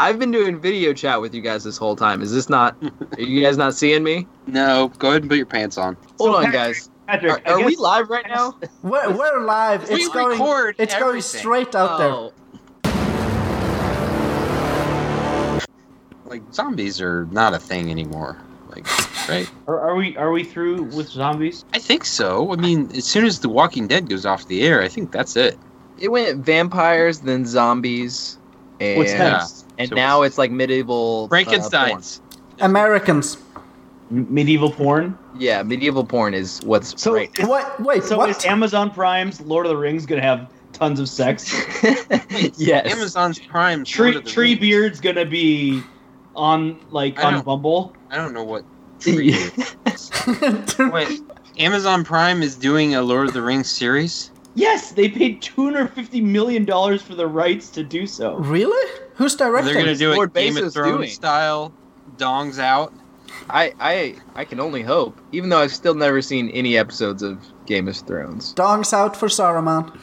I've been doing video chat with you guys this whole time. Is this not? Are you guys not seeing me? No, go ahead and put your pants on. Hold So, on, Patrick- guys. Patrick, Are, I are we live right now? We're, we're live. We It's going. record It's going straight out there. Oh, Like zombies are not a thing anymore. Like, right? Are, are we are we through with zombies? I think so. I mean, as soon as The Walking Dead goes off the air, I think that's it. it went vampires, then zombies, and What's next? And So now it's like medieval uh, Frankenstein's. Americans. M- medieval porn. porn. yeah, medieval porn is what's So right. is, What? Wait, so what? is Amazon Prime's Lord of the Rings gonna have tons of sex? yes. Amazon's Prime. Tree Tree Beard's gonna be on like I on Bumble. I don't know what. Tree is. Wait, Amazon Prime is doing a Lord of the Rings series. Yes, they paid two hundred fifty million dollars for the rights to do so. really? Who's directing? They're gonna do Lord it Game Bezos of Thrones doing? style. Dongs out. I, I I can only hope, even though I've still never seen any episodes of Game of Thrones. Dongs out for Saruman.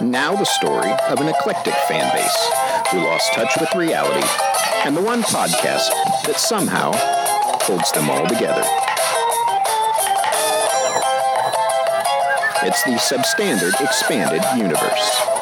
Now the story of an eclectic fan base who lost touch with reality and the one podcast that somehow holds them all together. It's the Substandard Expanded Universe.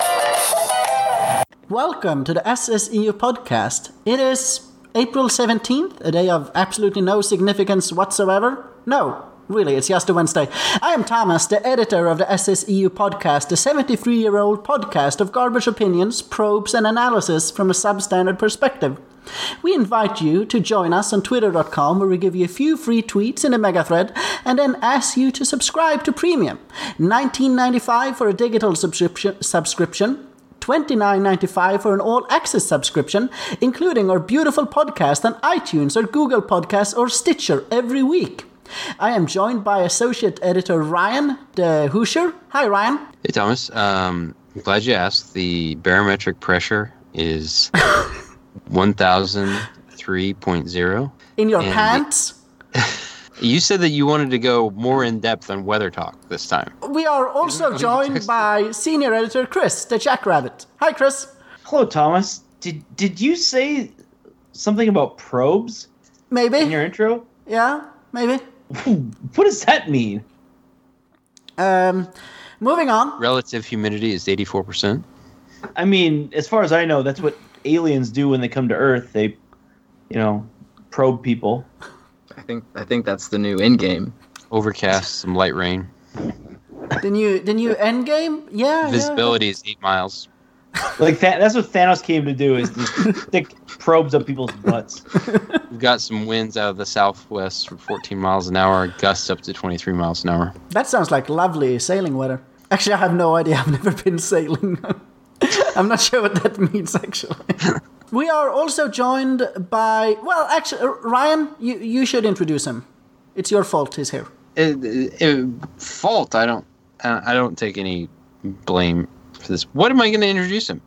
Welcome to the SSEU podcast. It is April 17th, a day of absolutely no significance whatsoever. No, really, it's just a Wednesday. I am Thomas, the editor of the SSEU podcast, the 73 year old podcast of garbage opinions, probes, and analysis from a substandard perspective. We invite you to join us on twitter.com where we give you a few free tweets in a mega thread and then ask you to subscribe to premium. 19.95 for a digital subscription subscription. $29.95 for an all access subscription, including our beautiful podcast on iTunes or Google Podcasts or Stitcher every week. I am joined by associate editor Ryan the Hoosier. Hi, Ryan. Hey Thomas, um, I'm glad you asked. The barometric pressure is 1003.0. In your And- pants. You said that you wanted to go more in depth on weather talk this time. We are also joined by senior editor Chris, the Jackrabbit. Hi, Chris. Hello, Thomas. Did did you say something about probes Maybe. in Maybe. your intro? Yeah, maybe. What does that mean? Um, moving on. Relative humidity is 84%. I mean, as far as I know, that's what aliens do when they come to Earth. They, you know, probe people. I think I think that's the new end game. Overcast, some light rain. The new, the new end game. Yeah. yeah. Visibility is 8 miles. Like that. That's what Thanos came to do: is to stick probes up people's butts. We've got some winds out of the southwest for 14 miles an hour, gusts up to 23 miles an hour. That sounds like lovely sailing weather. Actually, I have no idea. I've never been sailing. I'm not sure what that means, actually. we are also joined by, well, actually, uh, Ryan, you, you should introduce him. It's your fault he's here. It, it- it- fault, I don't I I don't take any blame for this. What am I going to introduce him?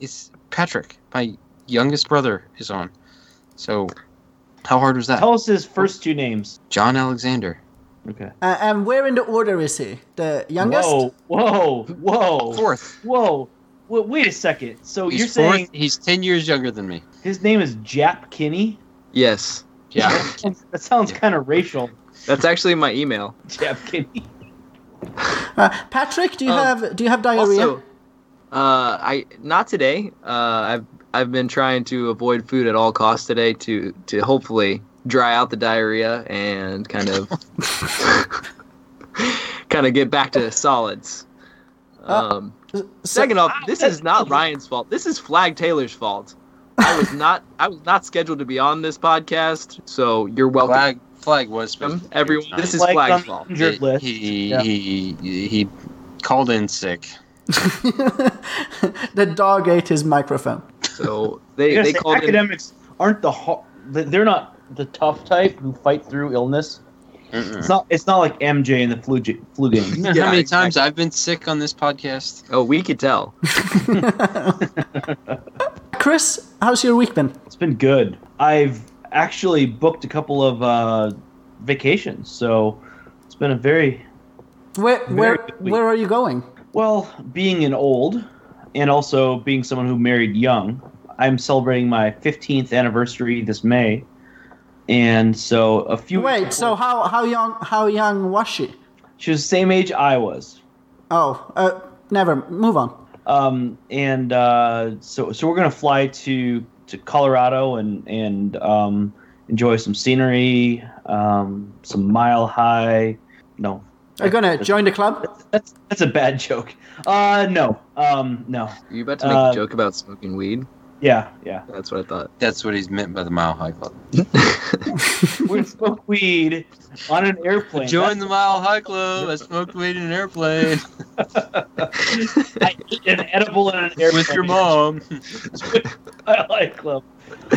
It's Patrick, my youngest brother is on. So how hard was that? Tell us his first two names. John Alexander. Okay. Uh, and where in the order is he? The youngest? Whoa! Whoa! Whoa! Fourth. Whoa! Well, wait a second. So He's you're fourth. saying He's 10 years younger than me. his name is Jap Kinney? Yes, Yeah. that sounds kind of racial. that's actually my email. Jap Kinney. Uh, Patrick, do you Um, have do you have diarrhea? Also, uh, I not today. Uh, I've I've been trying to avoid food at all costs today to to hopefully dry out the diarrhea and kind of kind of get back to solids. Um, So- second off, this is not Ryan's fault. This is Flag Taylor's fault. I was not I was not scheduled to be on this podcast, so you're welcome. Flag flag was supposed to be Everyone, this is Flagged Flag's on the fault. injured He- list. He, Yeah. he he called in sick. the dog ate his microphone. So they they say, called in. academics aren't the ho- they're not the tough type who fight through illness. Mm-mm. It's not. It's not like MJ in the flu j- flu game. You know Yeah, how many exactly. times I've been sick on this podcast? Oh, we could tell. Chris, how's your week been? It's been good. I've actually booked a couple of uh, vacations, so it's been a very Where where good week. where are you going? well. Being an old, and also being someone who married young, I'm celebrating my 15th anniversary this May, and so a few. Wait, weeks so how how young how young was she? she was the same age I was. Oh, uh, never. Move on. Um, and uh, so so we're gonna fly to to Colorado and and um, enjoy some scenery, um, some mile high. No, Are you gonna join the club? that's that's a bad joke. Uh, no, um, no. Are you about to make Uh, a joke about smoking weed? Yeah, yeah. That's what I thought. That's what he's meant by the Mile High Club. We're smoke weed on an airplane. Join the Mile High Club. I smoked weed in an airplane I ate an edible in an airplane with your mom. I like club.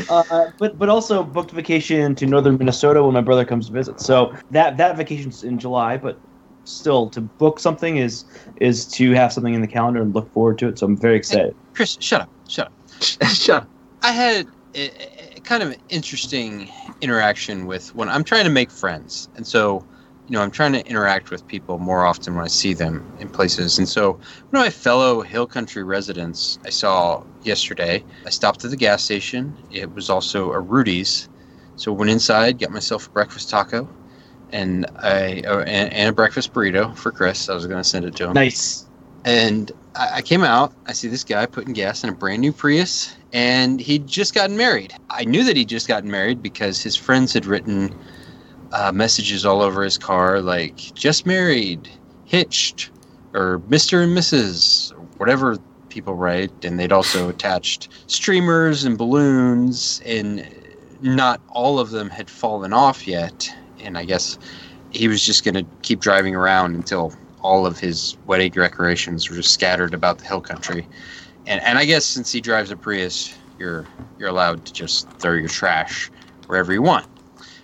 Uh, but but also booked vacation to northern Minnesota when my brother comes to visit. So that that vacation's in July, but still to book something is is to have something in the calendar and look forward to it. So I'm very excited. Chris, shut up. Shut up. Shut. up. I had a, a kind of interesting interaction with when I'm trying to make friends, and so you know I'm trying to interact with people more often when I see them in places. And so one of my fellow Hill Country residents I saw yesterday. I stopped at the gas station. It was also a Rudy's, so went inside, got myself a breakfast taco, and I uh, and, and a breakfast burrito for Chris. I was going to send it to him. Nice. And I, I came out. I see this guy putting gas in a brand new Prius, and he'd just gotten married. I knew that he'd just gotten married because his friends had written uh, messages all over his car, like "just married," "hitched," or "Mister and Mrs." or whatever people write. And they'd also attached streamers and balloons, and not all of them had fallen off yet. And I guess he was just going to keep driving around until all of his wedding decorations were just scattered about the hill country. And and I guess since he drives a Prius, you're you're allowed to just throw your trash wherever you want.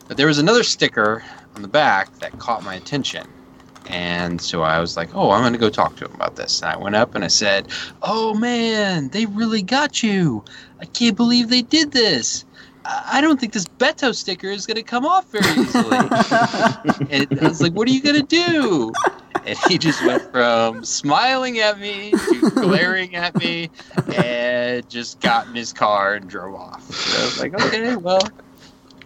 But there was another sticker on the back that caught my attention. And so I was like, "Oh, I'm going to go talk to him about this." And I went up and I said, "Oh man, they really got you. I can't believe they did this. I I don't think this Beto sticker is going to come off very easily." and I was like, "What are you going to do?" And he just went from smiling at me to glaring at me and just got in his car and drove off. So I was like, okay, well,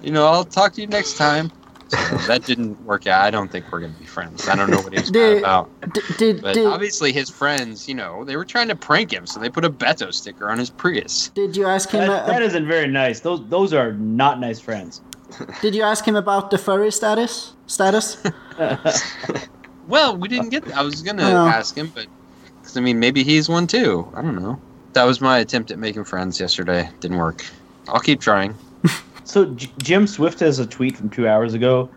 you know, I'll talk to you next time. So that didn't work out. I don't think we're going to be friends. I don't know what he was mad Did- about. Did But did, obviously, his friends, you know, they were trying to prank him, so they put a Beto sticker on his Prius. did you ask him? That, uh, that isn't very nice. Those those are not nice friends. did you ask him about the furry status? Status? Well, we didn't get. I was gonna ask him, but 'cause, I mean, maybe he's one too. I don't know. That was my attempt at making friends yesterday. Didn't work. I'll keep trying. So J- Jim Swift has a tweet from two hours ago.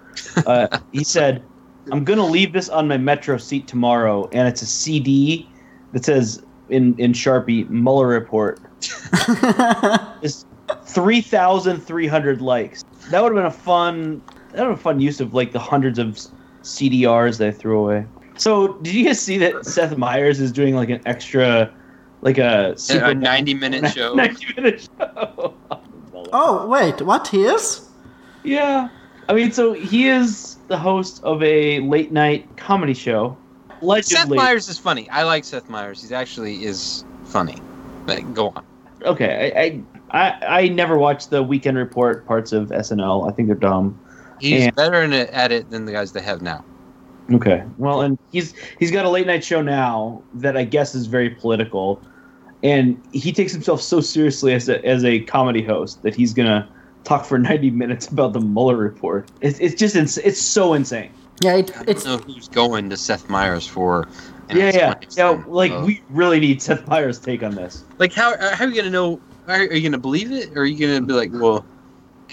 Uh, he said, "I'm gonna leave this on my metro seat tomorrow, and it's a CD that says in in Sharpie Mueller report." It's three thousand three hundred likes. That would have been a fun. That would have been a fun use of like the hundreds of CDRs they threw away. So did you guys see that Seth Meyers is doing like an extra, like a super a 90 minute show. 90 minute show. oh wait, what? He is? Yeah. I mean, so he is the host of a late night comedy show. Seth Allegedly. Meyers is funny. I like Seth Meyers. He's actually is funny. But go on. Okay, I, I I I never watched the Weekend Report parts of SNL. I think they're dumb. He's And- better in it, at it than the guys they have now. Okay. Well, and he's he's got a late night show now that I guess is very political, and he takes himself so seriously as a as a comedy host that he's gonna talk for ninety minutes about the Mueller report. It's it's just ins- it's so insane. Yeah, it, I it's don't know who's going to Seth Meyers for. Yeah, yeah, yeah. Like of- we really need Seth Meyers' take on this. like how how are you gonna know? Are, are you gonna believe it, or are you gonna be like, well?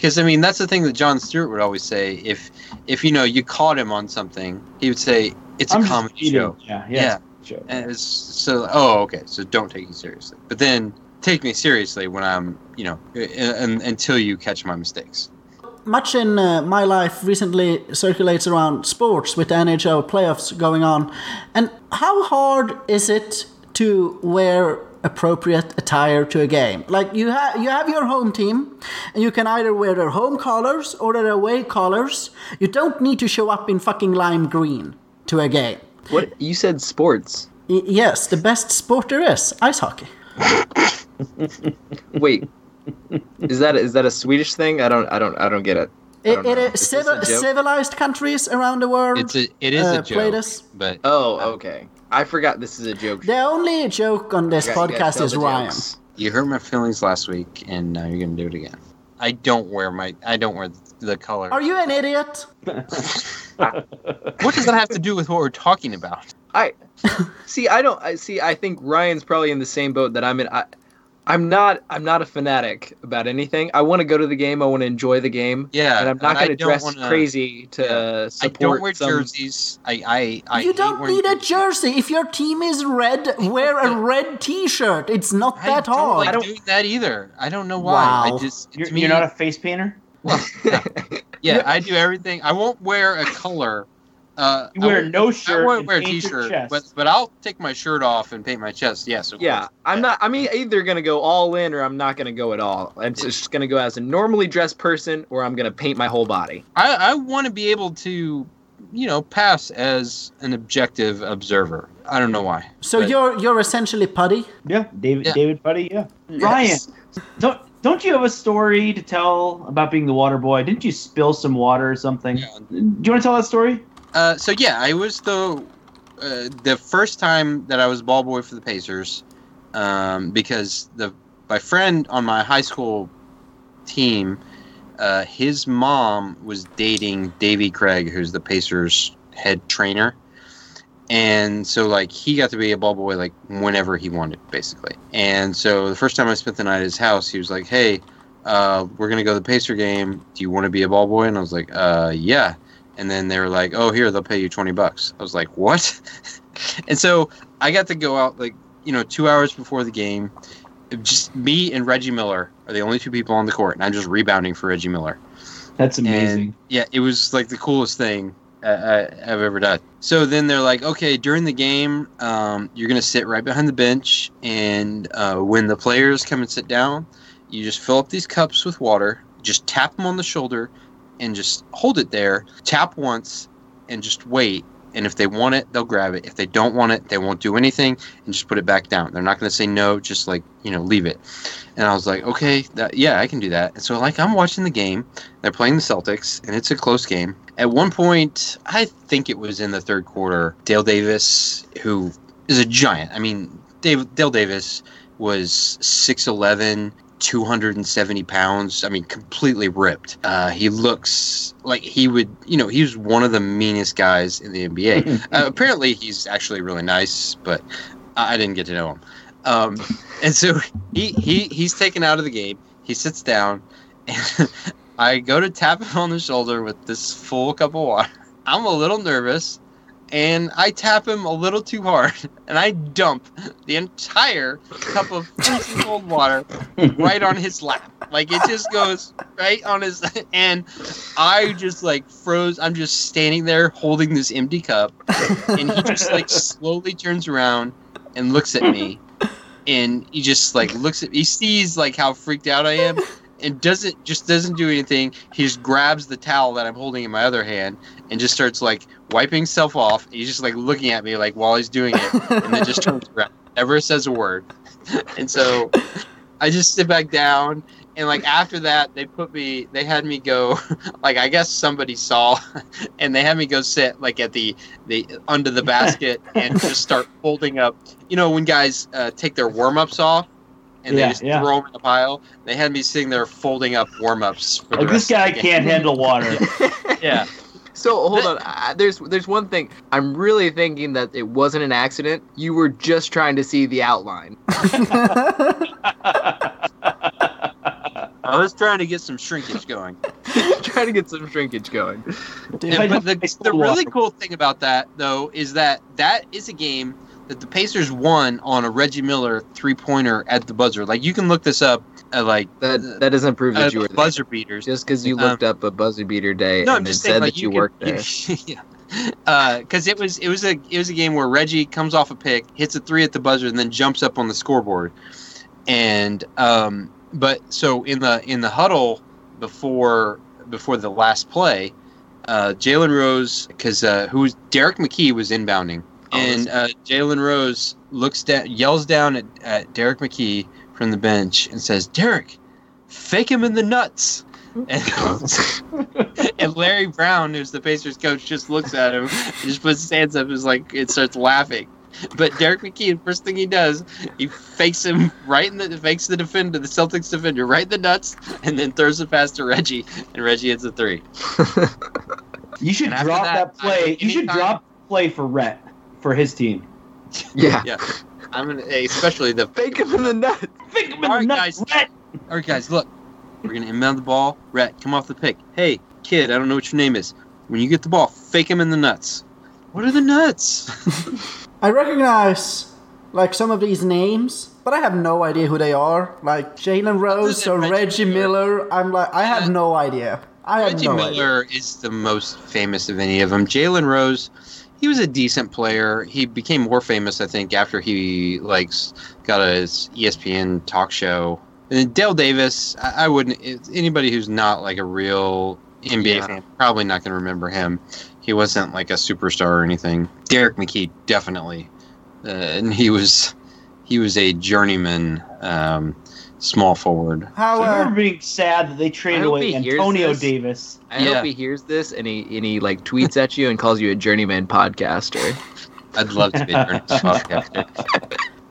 Because I mean, that's the thing that Jon Stewart would always say. If if you know you caught him on something, he would say it's a I'm just comedy kidding. show. Yeah, Yeah. yeah. it's a show. And it's so oh okay, so don't take me seriously. But then take me seriously when I'm you know and, until you catch my mistakes. much in uh, my life recently circulates around sports with the NHL playoffs going on. And how hard is it to wear appropriate attire to a game? Like you have you have your home team and you can either wear their home colors or their away colors. You don't need to show up in fucking lime green to a game. What you said? Sports. Y- yes, the best sport there is, ice hockey. Wait, is that is that a Swedish thing? I don't I don't I don't get it. I It, don't it know. is Is civil, civilized countries around the world. It's a it is Uh, a joke, but Oh, okay. I forgot this is a joke. the only joke on this You got- you gotta podcast is the Ryan. jokes. you hurt my feelings last week, and now you're gonna do it again. I don't wear my I don't wear the color. Are you an idiot? What does that have to do with what we're talking about? I see. I don't. I see. I think Ryan's probably in the same boat that I'm in. I, I'm not. I'm not a fanatic about anything. I want to go to the game. I want to enjoy the game. Yeah, and I'm not going to dress wanna- crazy to Yeah. I support. don't wear some- jerseys. I I, I you don't need a jersey. If your team is red, wear a red T-shirt. It's not I that hard. like I don't- doing that either. I don't know why. Wow. I just You're, me, you're not a face painter. yeah. I do everything. I won't wear a color. Uh, You I wear won't- no I shirt. won't and wear a paint your t-shirt, chest. but but I'll take my shirt off and paint my chest. Yes. of yeah, course. I'm not. I'm e- either going to go all in or I'm not going to go at all. I'm just going to go as a normally dressed person, or I'm going to paint my whole body. I I want to be able to, you know, pass as an objective observer. I don't know why. so but- you're you're essentially Puddy. yeah, David. Yeah. David Puddy. Yeah. Yes. Ryan, don't don't you have a story to tell about being the water boy? Didn't you spill some water or something? Yeah. Do you want to tell that story? Uh, so yeah, I was the uh, the first time that I was ball boy for the Pacers, um, because the my friend on my high school team, uh, his mom was dating Davy Craig, who's the Pacers head trainer, and so like he got to be a ball boy like whenever he wanted, basically. And so the first time I spent the night at his house, he was like, "Hey." Uh, we're gonna go to the Pacer game. Do you want to be a ball boy? And I was like, uh, yeah and then they were like, "Oh, here they'll pay you twenty bucks." I was like, "What?" and so I got to go out like you know two hours before the game. Just me and Reggie Miller are the only two people on the court, and I'm just rebounding for Reggie Miller. That's And amazing. yeah, it was like the coolest thing I, I, I've ever done. So then they're like, okay, during the game, um, you're gonna sit right behind the bench, and uh, when the players come and sit down, you just fill up these cups with water, just tap them on the shoulder, and just hold it there. Tap once, and just wait. And if they want it, they'll grab it. If they don't want it, they won't do anything and just put it back down. They're not going to say no, just like, you know, leave it. And I was like, okay, that, yeah, I can do that. And so, like, I'm watching the game. They're playing the Celtics, and it's a close game. At one point, I think it was in the third quarter, Dale Davis, who is a giant. I mean, Dave, Dale Davis was 6'11, 270 pounds. I mean, completely ripped. Uh, he looks like he would, you know, he was one of the meanest guys in the NBA. uh, apparently, he's actually really nice, but I I didn't get to know him. Um, and so he, he he's taken out of the game. He sits down, and I go to tap him on the shoulder with this full cup of water. I'm a little nervous, and I tap him a little too hard, and I dump the entire cup of cold water right on his lap. Like it just goes right on his, and I just like froze. I'm just standing there holding this empty cup, and he just like slowly turns around and looks at me, and he just like looks at. He sees like how freaked out I am, and doesn't just doesn't do anything. He just grabs the towel that I'm holding in my other hand and just starts like wiping himself off. He's just like looking at me like while he's doing it, and then just turns around, never says a word. And so I just sit back down. And like after that, they put me. They had me go, like I guess somebody saw, and they had me go sit like at the the under the basket and just start folding up. You know when guys uh, take their warm ups off, and Yeah, they just yeah. throw them in a pile. They had me sitting there folding up warm ups. Like this guy can't handle water. Yeah, So hold on. Uh, there's there's one thing. I'm really thinking that it wasn't an accident. You were just trying to see the outline. I was trying to get some shrinkage going. trying to get some shrinkage going. Dude, And, but the, the really cool thing about that, though, is that that is a game that the Pacers won on a Reggie Miller three pointer at the buzzer. Like you can look this up, at, like That that doesn't prove uh, that you were there. buzzer beaters. Just because you Um, looked up a buzzer beater day No, I'm and then just said saying, like that you, could- worked there. yeah. Because it was it was a it was a game where Reggie comes off a pick, hits a three at the buzzer, and then jumps up on the scoreboard. And um, but so in the in the huddle before before the last play, uh, Jalen Rose because uh, who was Derrick McKey was inbounding, and uh, Jalen Rose looks down, yells down at, at Derrick McKey from the bench and says, "Derrick, fake him in the nuts." And, and Larry Brown, who's the Pacers coach, just looks at him, and just puts his hands up, and is like, it starts laughing. But Derrick McKey, first thing he does, he fakes him right in the fakes the defender, the Celtics defender, right in the nuts, and then throws it past to Reggie, and Reggie hits a three. You should drop that, that, play. You should anytime- drop play for Rhett for his team. yeah. Yeah, I'm gonna especially the Fake him in the nuts. Fake him in All the right, nuts, guys. Rhett. All right, guys, look. We're going to inbound the ball. Rhett, come off the pick. Hey, kid, I don't know what your name is. When you get the ball, fake him in the nuts. What are the nuts? I recognize like some of these names, but I have no idea who they are. Like Jalen Rose or Reggie Reggie Miller. I'm like, I have no idea. I have Reggie no idea. Miller is the most famous of any of them. Jalen Rose, he was a decent player. He became more famous, I think, after he like got his ESPN talk show. And Dale Davis, I, I wouldn't. Anybody who's not like a real NBA Yeah. fan probably not going to remember him. He wasn't like a superstar or anything. Derrick McKey definitely, uh, and he was he was a journeyman um, small forward. How I uh, remember being sad that they traded away Antonio this. Davis. I Yeah. hope he hears this and he and he like tweets at you and calls you a journeyman podcaster. I'd love to be a journeyman podcaster.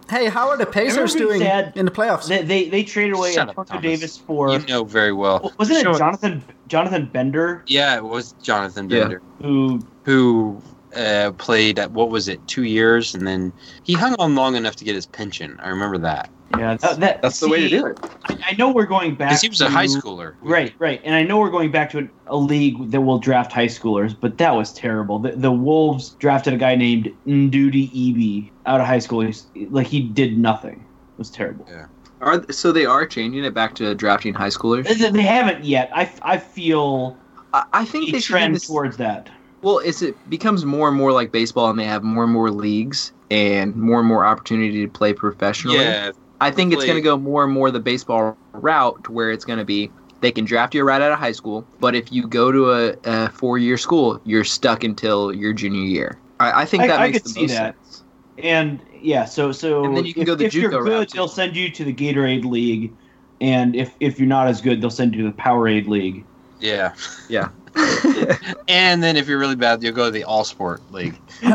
hey, how are the Pacers doing sad in the playoffs? They they, they traded away Shut Antonio Thomas. Davis for You know very well. wasn't it Show Jonathan Jonathan Bender Yeah, it was Jonathan Yeah. Bender who who uh, played at what was it, two years, and then he hung on long enough to get his pension. I remember that yeah that, that That's the way to do it. I, I know we're going back he was a high schooler. Right, right, and I know we're going back to an, a league that will draft high schoolers, but that was terrible. The, the Wolves drafted a guy named Ndudi Ebi out of high school. He's, like he did nothing. It was terrible. Yeah. Are so they are changing it back to drafting high schoolers? They, they haven't yet. I, I feel I, I think a they trend this- towards that. Well, it's, it becomes more and more like baseball, and they have more and more leagues and more and more opportunity to play professionally. Yeah, I think it's going to go more and more the baseball route, to where it's going to be they can draft you right out of high school, but if you go to a, a four-year school, you're stuck until your junior year. I, I think I- that I makes could the see most that. sense. And yeah, so so And then you can if, go the if you're JUCO good, route, they'll send you to the Gatorade League, and if if you're not as good, they'll send you to the Powerade League. yeah. Yeah. And then if you're really bad, you'll go to the All Sport League. All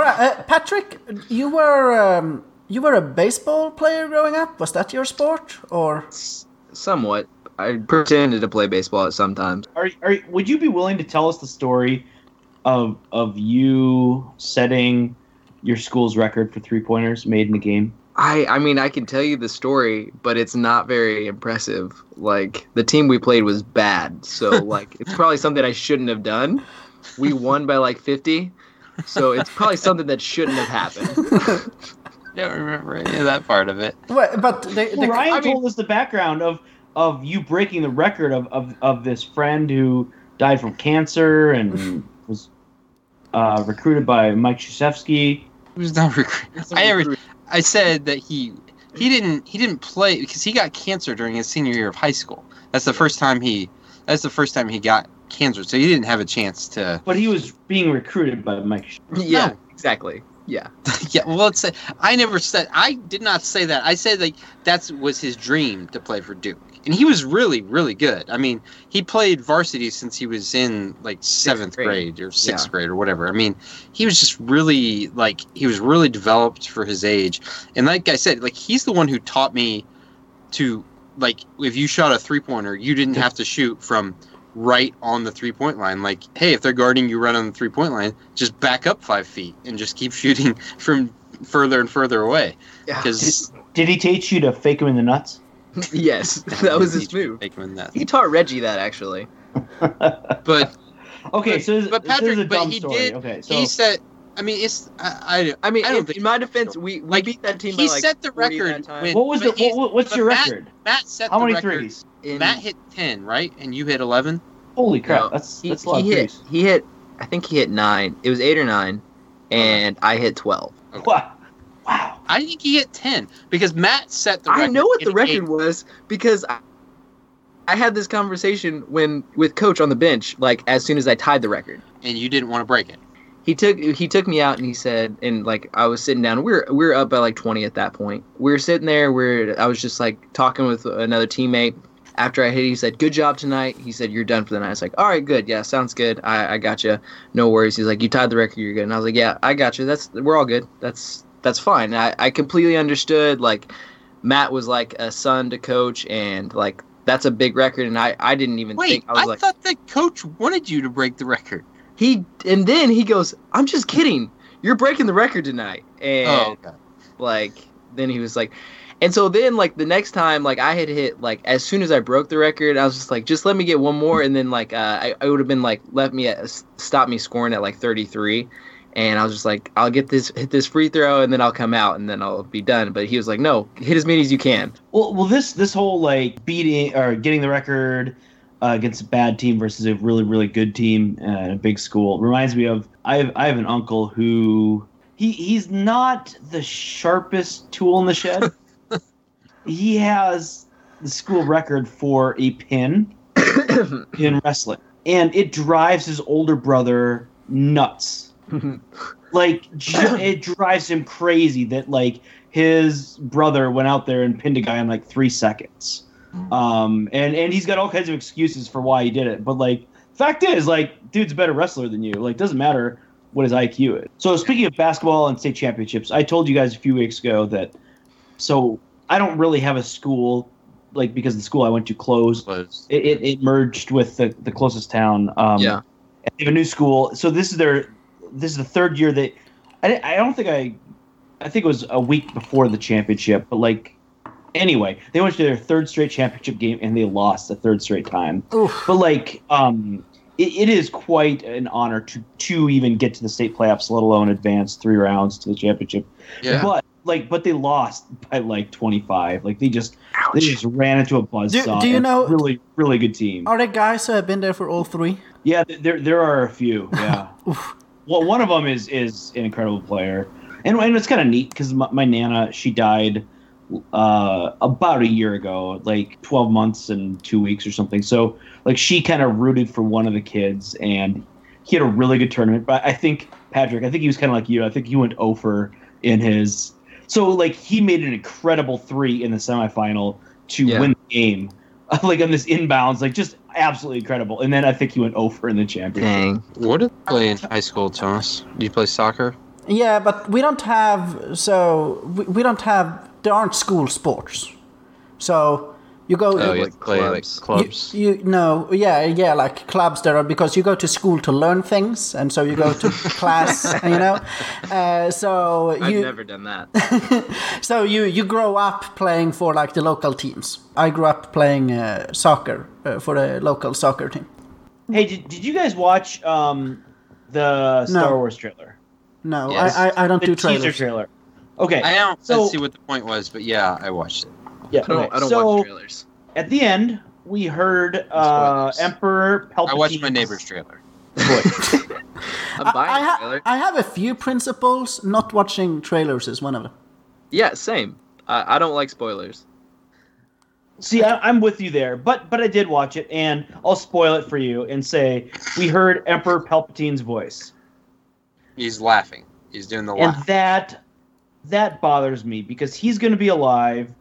right, uh, Patrick, you were um, you were a baseball player growing up. Was that your sport, or Somewhat. I pretended to play baseball at some times. Are, are would you be willing to tell us the story of of you setting your school's record for three pointers made in the game? I I mean I can tell you the story, but it's not very impressive. Like the team we played was bad, so like it's probably something I shouldn't have done. We won by like 50, so it's probably something that shouldn't have happened. don't remember any of that part of it. well, but the, the, Well, Ryan I mean- told us the background of of you breaking the record of, of, of this friend who died from cancer and was uh, recruited by Mike Krzyzewski. It was not recruit. I ever, I said that he he didn't he didn't play because he got cancer during his senior year of high school. That's the first time he that's the first time he got cancer. So he didn't have a chance to. But he was being recruited by Mike. Krzyzewski. Yeah, No. exactly. Yeah. yeah, well, let's I never said I did not say that. I said like that's was his dream to play for Duke, and he was really really good. I mean, he played varsity since he was in like seventh grade. grade. or sixth Yeah. grade or whatever. I mean, he was just really like he was really developed for his age, and like I said, like he's the one who taught me to like if you shot a three pointer, you didn't have to shoot from right on the three point line. Like, hey, if they're guarding you right on the three point line, just back up five feet and just keep shooting from further and further away. Yeah. Because Did he teach you to fake him in the nuts? yes, that was his move. Make him in that. He taught Reggie that actually. But Okay, But- so this, but this is Patrick, a but dumb he story. did- Okay, so he said, I mean, it's I. I, I mean, I don't in, think in my defense, we, we Like, beat that team by he like set the 40 that record time. when- what was the what, what's your Matt- record? Matt set How the many record. threes? In- Matt hit ten, right, and you hit eleven. Holy crap! No, that's he, that's a lot he of hit threes. he hit I think he hit nine. It was eight or nine, and I hit twelve. Wow, wow. I think he hit ten because Matt set the. I know what the record eight. was because I, I had this conversation when with coach on the bench. Like as soon as I tied the record. and you didn't want to break it. he took he took me out and he said and like I was sitting down. We are we are up by like twenty at that point. We were sitting there. We're I was just like talking with another teammate. After I hit, he said, "Good job tonight." He said, "You're done for the night." I was like, "All right, good. Yeah, sounds good. I I got you. No worries." He's like, "You tied the record. You're good." And I was like, "Yeah, I got you. That's we're all good. That's that's fine." I I completely understood. Like Matt was like a son to coach, and like that's a big record. And I I didn't even Wait, think I was I like thought that coach wanted you to break the record. he and then he goes, "I'm just kidding. You're breaking the record tonight." And Oh, okay. like then he was like and so then like the next time like i had hit like as soon as i broke the record i was just like just let me get one more and then like uh, I, I would have been like let me at, stop me scoring at like 33 and i was just like i'll get this hit this free throw and then i'll come out and then i'll be done. But he was like no hit as many as you can. Well, well, this this whole like beating or getting the record uh, against a bad team versus a really really good team uh, in a big school reminds me of I have I have an uncle who he he's not the sharpest tool in the shed. He has the school record for a pin in wrestling, and it drives his older brother nuts. Like it drives him crazy that like his brother went out there and pinned a guy in like three seconds. Um and and he's got all kinds of excuses for why he did it. But like fact is like dude's a better wrestler than you. Like doesn't matter what his iq is. So speaking of basketball and state championships i told you guys a few weeks ago that so i don't really have a school like because the school i went to closed Closed. it, it, it merged with the, the closest town um yeah they have a new school. So this is their this is the third year that I, I don't think I I think it was a week before the championship, but like anyway, they went to their third straight championship game and they lost the third straight time. Oof. But like um it, it is quite an honor to to even get to the state playoffs, let alone advance three rounds to the championship. Yeah. But like but they lost by like 25. Like they just they just ran into a buzzsaw. do you and know- really really good team. Are there guys who have been there for all three? Yeah, there there are a few. Yeah. Well, one of them is is an incredible player, and, and it's kind of neat because my, my nana she died uh, about a year ago, like twelve months and two weeks or something. So like she kind of rooted for one of the kids, and he had a really good tournament. But I think Patrick, I think he was kind of like you. I think he went over in his. So like he made an incredible three in the semifinal to Yeah. win the game, like on this inbounds, like just absolutely incredible. And then I think he went over in the championship. dang What did you play in high school, Thomas? Do you play soccer? Yeah, but we don't have so we, we don't have there aren't school sports. So you go Oh, you like play like clubs. clubs. You, you no, yeah, yeah, like clubs there are because you go to school to learn things, and so you go to class, you know. Uh, so i've you, never done that so you you grow up playing for like the local teams. I grew up playing uh, soccer uh, for a local soccer team. Hey, did, did you guys watch um, the Star No. Wars trailer? No, Yes. I, I I don't The do teaser trailer. Okay. I don't So- see what the point was, but yeah, I watched it. Yeah. i don't okay. i don't so watch trailers at the end, we heard uh, Emperor Palpatine. I watched my neighbor's trailer. i'm I, buying I, a ha- trailer I have a few principles. Not watching trailers is one of them. yeah same I, I don't like spoilers See, I, I'm with you there, but but I did watch it, and I'll spoil it for you and say we heard Emperor Palpatine's voice, He's laughing. He's doing the and that that bothers me because he's going to be alive.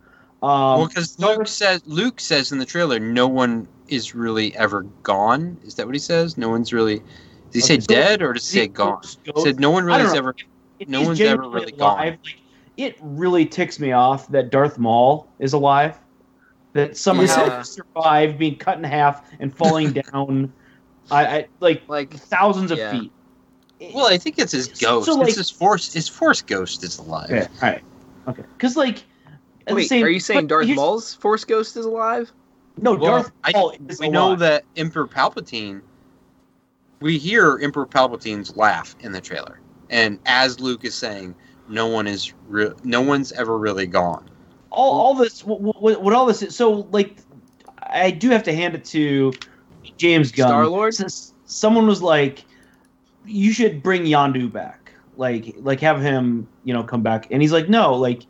Um, well, because Luke says Luke says in the trailer, no one is really ever gone. Is that what he says? No one's really. Does he say so- dead or does he say gone? He said no one really is ever. No one's ever really gone. It really ticks me off that Darth Maul is alive. That somehow Yeah. survived being cut in half and falling down. I, I like like thousands of Yeah. feet. Well, I think it's his So, ghost. like- it's his force. His force ghost is alive. Okay, all right, okay. Because like, at wait same- are you saying darth Maul's force ghost is alive No, Well, Darth I- Maul is we know that Emperor Palpatine. We hear Emperor Palpatine's laugh in the trailer, and as Luke is saying, no one is re- no one's ever really gone. all, all this what, what, what all this is so like i do have to hand it to james gunn Star-Lord? Since someone was like you should bring Yondu back like like have him you know come back and he's like no like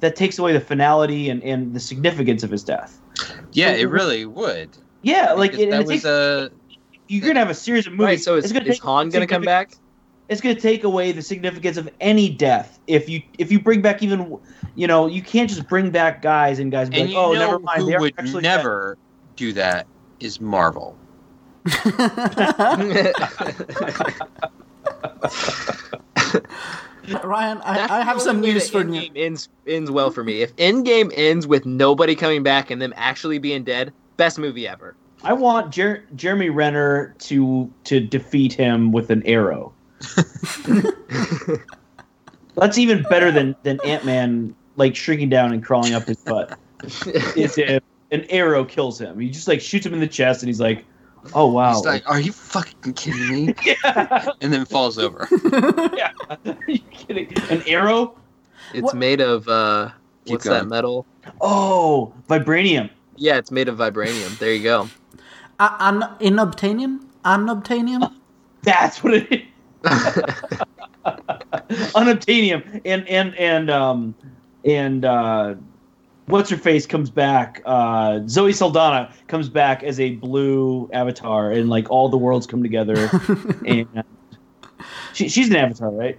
that takes away the finality and, and the significance of his death Yeah, So- it really would. yeah like it, that and it was takes, a you're gonna have a series of movies right so is, it's gonna is han gonna come back it's going to take away the significance of any death if you if you bring back even you know you can't just bring back guys and guys and be like, you oh know never mind who would actually dead." never do that is Marvel. Ryan, I, I have some news for you. Ends ends well for me. If Endgame ends with nobody coming back and them actually being dead, best movie ever. I want Jer- Jeremy Renner to to defeat him with an arrow. That's even better than than Ant Man like shrinking down and crawling up his butt. Is if an arrow kills him. He just like shoots him in the chest, and he's like, "Oh wow!" He's like, "Are you fucking kidding me?" yeah, and then falls over. yeah. Are you kidding? An arrow? It's What- made of uh, Keep what's going. that metal? Oh, vibranium. Yeah, it's made of vibranium. There you go. Uh, an inobtainium? Unobtainium? That's what it is. Unobtainium and and and um and uh what's her face comes back uh zoe saldana comes back as a blue avatar and like all the worlds come together and she, she's an avatar right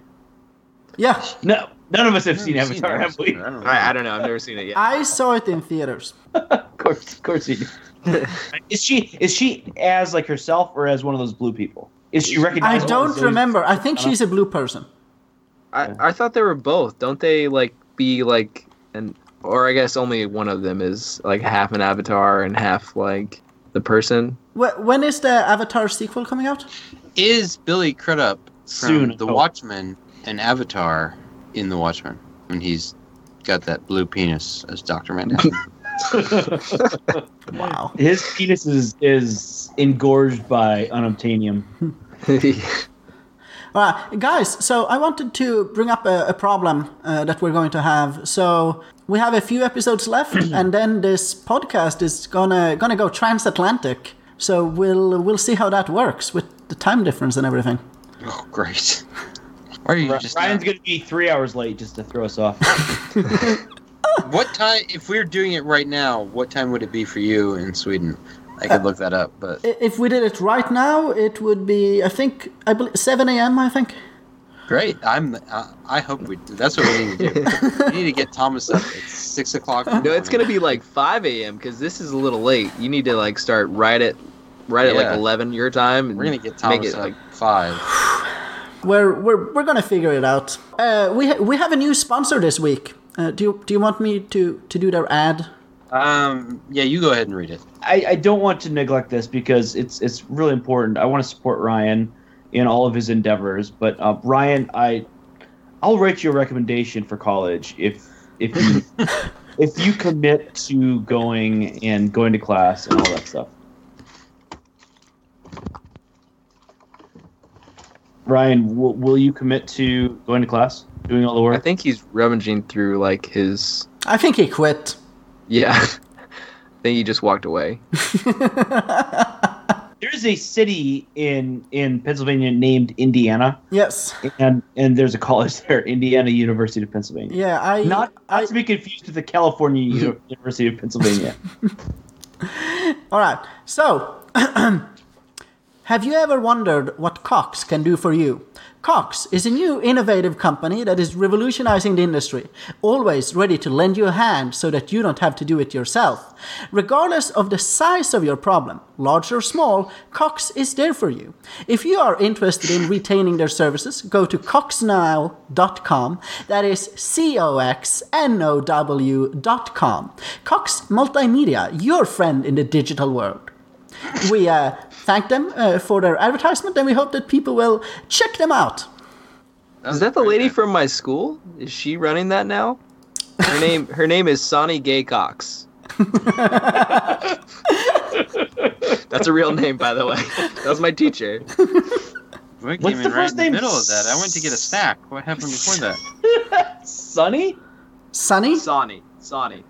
Yeah, no none of us have seen seen avatar that. have we I don't know. I, I don't know. I've never seen it yet. I saw it in theaters. of course of course you do. is she is she as like herself or as one of those blue people is she recognized? I don't remember. I think she's a blue person. I, I thought they were both. Don't they like be like an or I guess only one of them is like half an avatar and half like the person. Wh- When is the Avatar sequel coming out? Is Billy Crudup from Soon, The I hope. Watchmen an Avatar in The Watchmen when he's got that blue penis as Doctor Manhattan? Wow. his penis is is engorged by unobtainium All right, guys. So I wanted to bring up a, a problem uh, that we're going to have. So we have a few episodes left, and then this podcast is gonna gonna go transatlantic. So we'll we'll see how that works with the time difference and everything. oh, great. Why are you just Ryan's not- going to be three hours late just to throw us off. What time? If we're doing it right now, what time would it be for you in Sweden? I could uh, look that up, but If we did it right now, it would be I think I believe 7 a.m. I think. Great. I'm. Uh, I hope we. Do. That's what we need to do. we need to get Thomas up at six o'clock. No, it's gonna be like 5 a.m. because this is a little late. You need to like start right at right at like 11 your time. And We're gonna get make Thomas it up like five. We're we're we're gonna figure it out. Uh, we ha- we have a new sponsor this week. Uh, do you do you want me to to do their ad? Um. Yeah, you go ahead and read it. I, I don't want to neglect this because it's it's really important. I want to support Ryan in all of his endeavors. But uh, Ryan, I I'll write you a recommendation for college if if you if you commit to going and going to class and all that stuff. Ryan, w- will you commit to going to class, doing all the work? I think he's rummaging through like his I think he quit. yeah. I think he just walked away. There's a city in in Pennsylvania named Indiana, Yes. and and there's a college there, Indiana University of Pennsylvania. Yeah. I Not, I, not to be confused with the California University of Pennsylvania. All right. So, have you ever wondered what Cox can do for you? Cox is a new innovative company that is revolutionizing the industry, always ready to lend you a hand so that you don't have to do it yourself. Regardless of the size of your problem, large or small, Cox is there for you. If you are interested in retaining their services, go to coxnow.com. That is C O X N O W.com. Cox Multimedia, your friend in the digital world we uh, thank them uh, for their advertisement and we hope that people will check them out. Is that the lady from my school? Is she running that now? Her name her name is Sonny Gaycox. That's a real name, by the way. That was my teacher. We What's came the right first in the name? middle of that. I went to get a snack. What happened before that? Sonny? Sonny. Sonny. Sonny.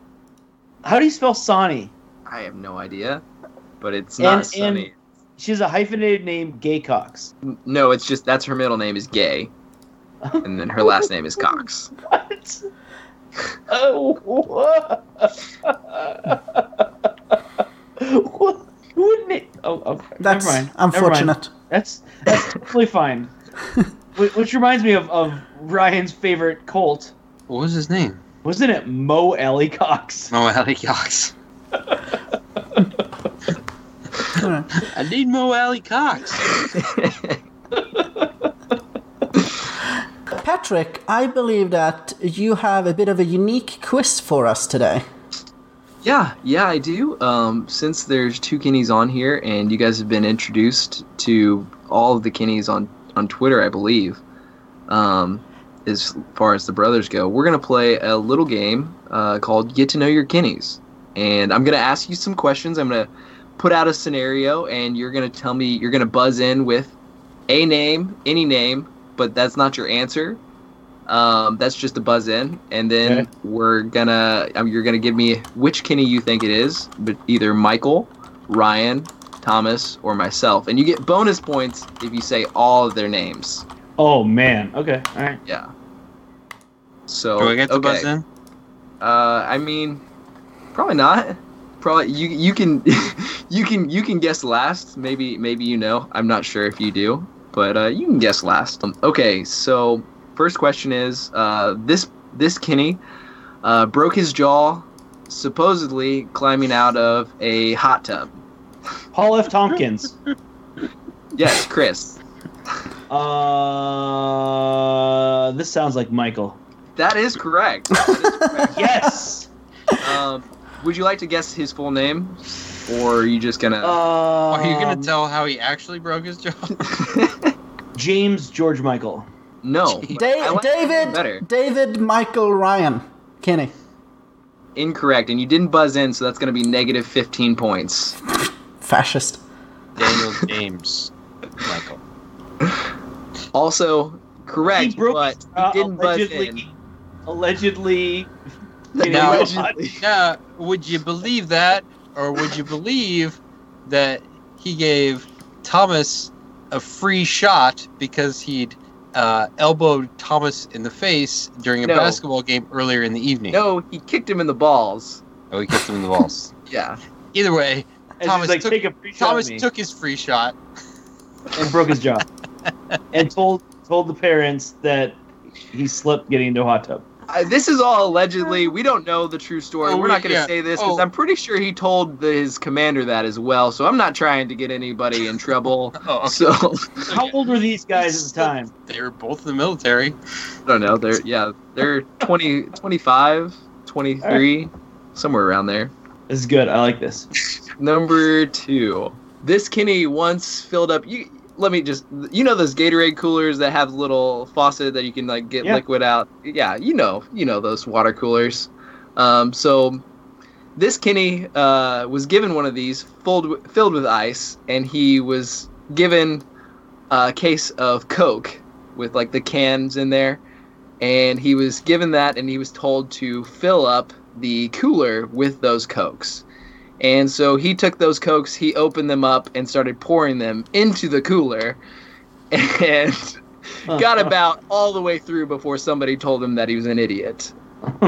How do you spell Sonny? I have no idea, but it's not And- and- Sonny. She's a hyphenated name, Gay Cox. No, it's just that's her middle name is Gay, and then her last name is Cox. What? Oh, what? what? Who wouldn't it? Oh, okay. That's never mind. unfortunate. Never mind. That's that's totally fine. Which reminds me of, of Ryan's favorite Colt. What was his name? Wasn't it Mo Alie-Cox? Mo Alie-Cox. I need Mo Alie-Cox. Patrick, I believe that you have a bit of a unique quiz for us today. Yeah, yeah, I do. Um, since there's two Kinneys on here, and you guys have been introduced to all of the Kinneys on on Twitter, I believe. Um, as far as the brothers go, we're gonna play a little game uh, called Get to Know Your Kinneys, and I'm gonna ask you some questions. I'm gonna put out a scenario, and you're gonna tell me. You're gonna buzz in with a name, any name, but that's not your answer. Um, that's just a buzz in, and then Okay. we're gonna um, you're gonna give me which Kinney you think it is, but either Michael, Ryan, Thomas, or myself, and you get bonus points if you say all of their names. Oh man. Okay. All right. Yeah. So Do I get to okay. buzz in? Uh, I mean, probably not. Probably you you can you can you can guess last. Maybe maybe you know. I'm not sure if you do, but uh, you can guess last. Um, okay, so first question is uh, this this Kinney uh, broke his jaw supposedly climbing out of a hot tub. Paul F. Tompkins. Yes, Chris. uh, this sounds like Michael. That is correct. That is correct. Yes. um, would you like to guess his full name, or are you just gonna? Uh, Are you gonna tell how he actually broke his jaw? James George Michael? no. Da- but I Da- like David, better. David Michael Ryan, Kinney. Incorrect, and you didn't buzz in, so that's going to be negative 15 points. Fascist. Daniel James Michael. Also, correct, he broke but he didn't buzz allegedly. in. Allegedly. getting Now- into a hot- Now, would you believe that, or would you believe that he gave Thomas a free shot because he'd uh, elbowed Thomas in the face during a No. basketball game earlier in the evening? No, he kicked him in the balls. Oh, he kicked him in the balls. Yeah. Either way, and Thomas like, took- take a free shot Thomas took his free shot. and broke his jaw, and told told the parents that he slipped getting into a hot tub. Uh, this is all allegedly. We don't know the true story. Oh, We're not going to yeah. say this because Oh. I'm pretty sure he told the, his commander that as well. So I'm not trying to get anybody in trouble. Oh, okay. So How old were these guys at the time? They were both in the military. I don't know. They're yeah, they're 20, 25, 23, somewhere around there. This is good. I like this. Number two. This Kinney once filled up. You let me just. You know those Gatorade coolers that have little faucet that you can like get Yeah. liquid out. Yeah, you know, you know those water coolers. Um, so this Kinney uh, was given one of these filled filled with ice, and he was given a case of Coke with like the cans in there, and he was given that, and he was told to fill up the cooler with those Cokes. And so he took those Cokes, he opened them up, and started pouring them into the cooler, and got about all the way through before somebody told him that he was an idiot.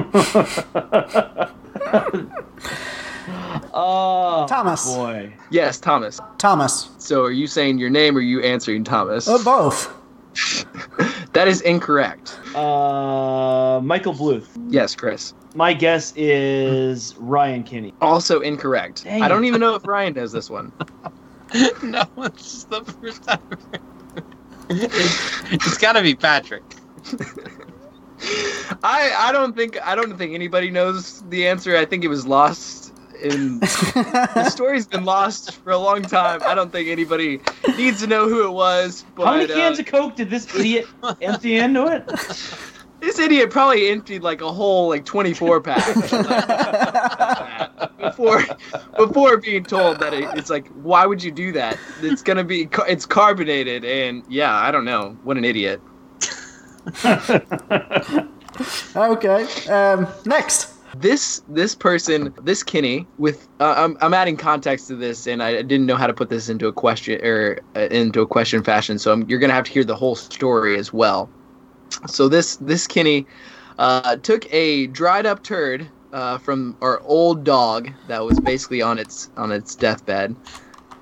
oh, Thomas. boy. Yes, Thomas. Thomas. So are you saying your name or are you answering Thomas? Uh, both. That is incorrect. Uh, Michael Bluth. Yes, Chris. My guess is Ryan Kinney. Also incorrect. Dang I don't even know if Ryan knows this one. no, it's just the first time. it's it's got to be Patrick. I I don't think I don't think anybody knows the answer. I think it was lost in the story's been lost for a long time. I don't think anybody needs to know who it was. But How many uh, cans of Coke did this idiot empty into it? this idiot probably emptied like a whole like 24 pack before before being told that it, it's like why would you do that? It's gonna be it's carbonated and yeah I don't know what an idiot. okay. Um, next. This this person this kinney with uh, I'm, I'm adding context to this and i didn't know how to put this into a question or uh, into a question fashion so I'm, you're gonna have to hear the whole story as well so this this kinney uh, took a dried up turd uh, from our old dog that was basically on its on its deathbed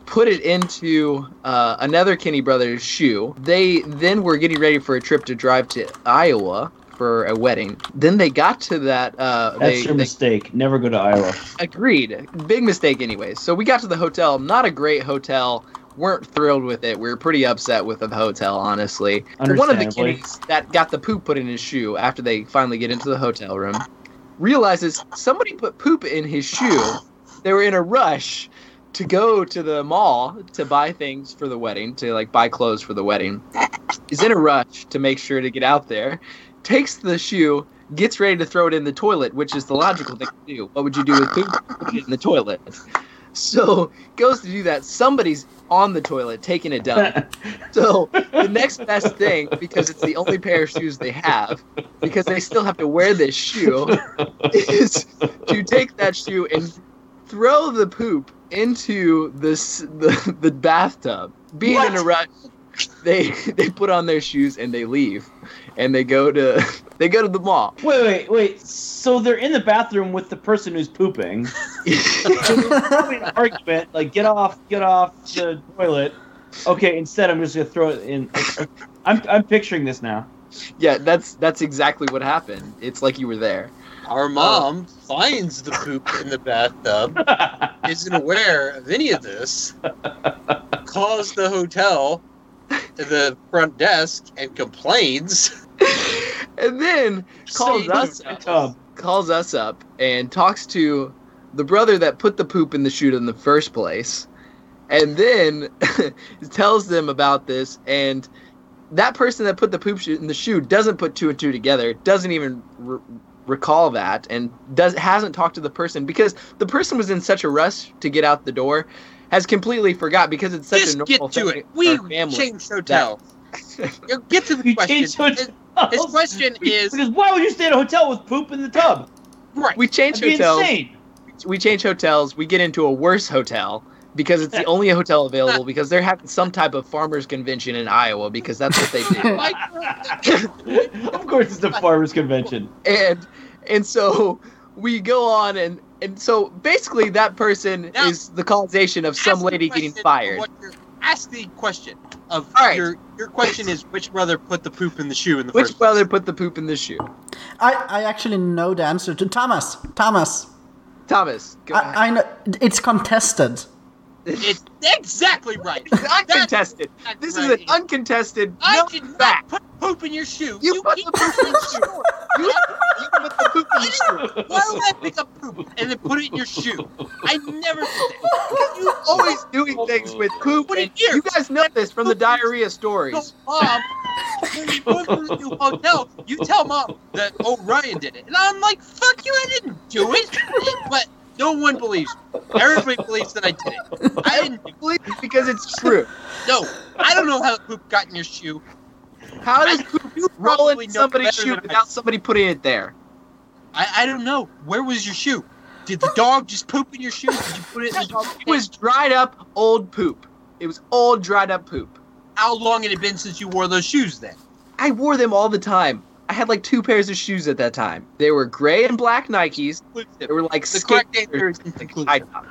put it into uh, another Kinney Brothers shoe. They then were getting ready for a trip to drive to Iowa for a wedding. Then they got to that. Uh, That's they, your they mistake. Never go to Iowa. agreed. Big mistake, anyways. So we got to the hotel. Not a great hotel. Weren't thrilled with it. We were pretty upset with the hotel, honestly. One of the kids that got the poop put in his shoe after they finally get into the hotel room realizes somebody put poop in his shoe. They were in a rush to go to the mall to buy things for the wedding, to like buy clothes for the wedding. Is in a rush to make sure to get out there. Takes the shoe, gets ready to throw it in the toilet, which is the logical thing to do. What would you do with poop? Put it in the toilet. So goes to do that. Somebody's on the toilet taking a dump. So the next best thing, because it's the only pair of shoes they have, because they still have to wear this shoe, is to take that shoe and throw the poop into this the, the bathtub. Being in a rush, they they put on their shoes and they leave, and they go to they go to the mall. Wait, wait, wait. So they're in the bathroom with the person who's pooping. So an argument like, get off, get off the toilet. Okay, instead I'm just gonna throw it in. I'm I'm picturing this now. yeah, that's that's exactly what happened. It's like you were there. Our oh. mom finds the poop in the bathtub, isn't aware of any of this, calls the hotel to the front desk and complains. and then calls us up, calls us up and talks to the brother that put the poop in the chute in the first place, and then tells them about this. And that person that put the poop in the shoe doesn't put two and two together. Doesn't even re- recall that, and does hasn't talked to the person because the person was in such a rush to get out the door. Has completely forgot because it's such a Just normal get to thing it. We our family. changed hotels. You get to the You question. His, his question is Because why would you stay at a hotel with poop in the tub? right. We change That'd be hotels. insane. we change hotels. We get into a worse hotel because it's the only hotel available because they're having some type of farmers convention in Iowa because that's what they do. Of course, it's the farmers' convention. and and so we go on and and so basically that person Now- is the causation of some lady getting fired. what you're- Ask the question of All right. your your question is which brother put the poop in the shoe in the Which first brother put the poop in the shoe? I, I actually know the answer to Thomas. Thomas. Thomas, go ahead. I, I know it's contested. It's exactly right. It's uncontested. That's This is an uncontested I no did not fact. put poop in your shoe. You put the poop in your shoe. You, you put shoe. Why would I pick up poop and then put it in your shoe? I never did that. You always doing things with poop. It and. You guys know this from the diarrhea So, stories. mom, when you go to the new hotel, you tell mom that oh, O'Ryan did it, and I'm like, "Fuck you, I didn't do it." But no one believes. me. Everybody believes that I did it. I didn't. Believe it because it's true. No, I don't know how poop got in your shoe. How does poop roll in somebody's shoe without somebody putting it there? I, I don't know. Where was your shoe? Did the dog just poop in your shoe? Did you put it in the dog? It was dried up old poop. It was old dried up poop. How long had it been since you wore those shoes then? I wore them all the time. I had like two pairs of shoes at that time. They were gray and black Nikes. They were like The correct answer is like inconclusive. high top.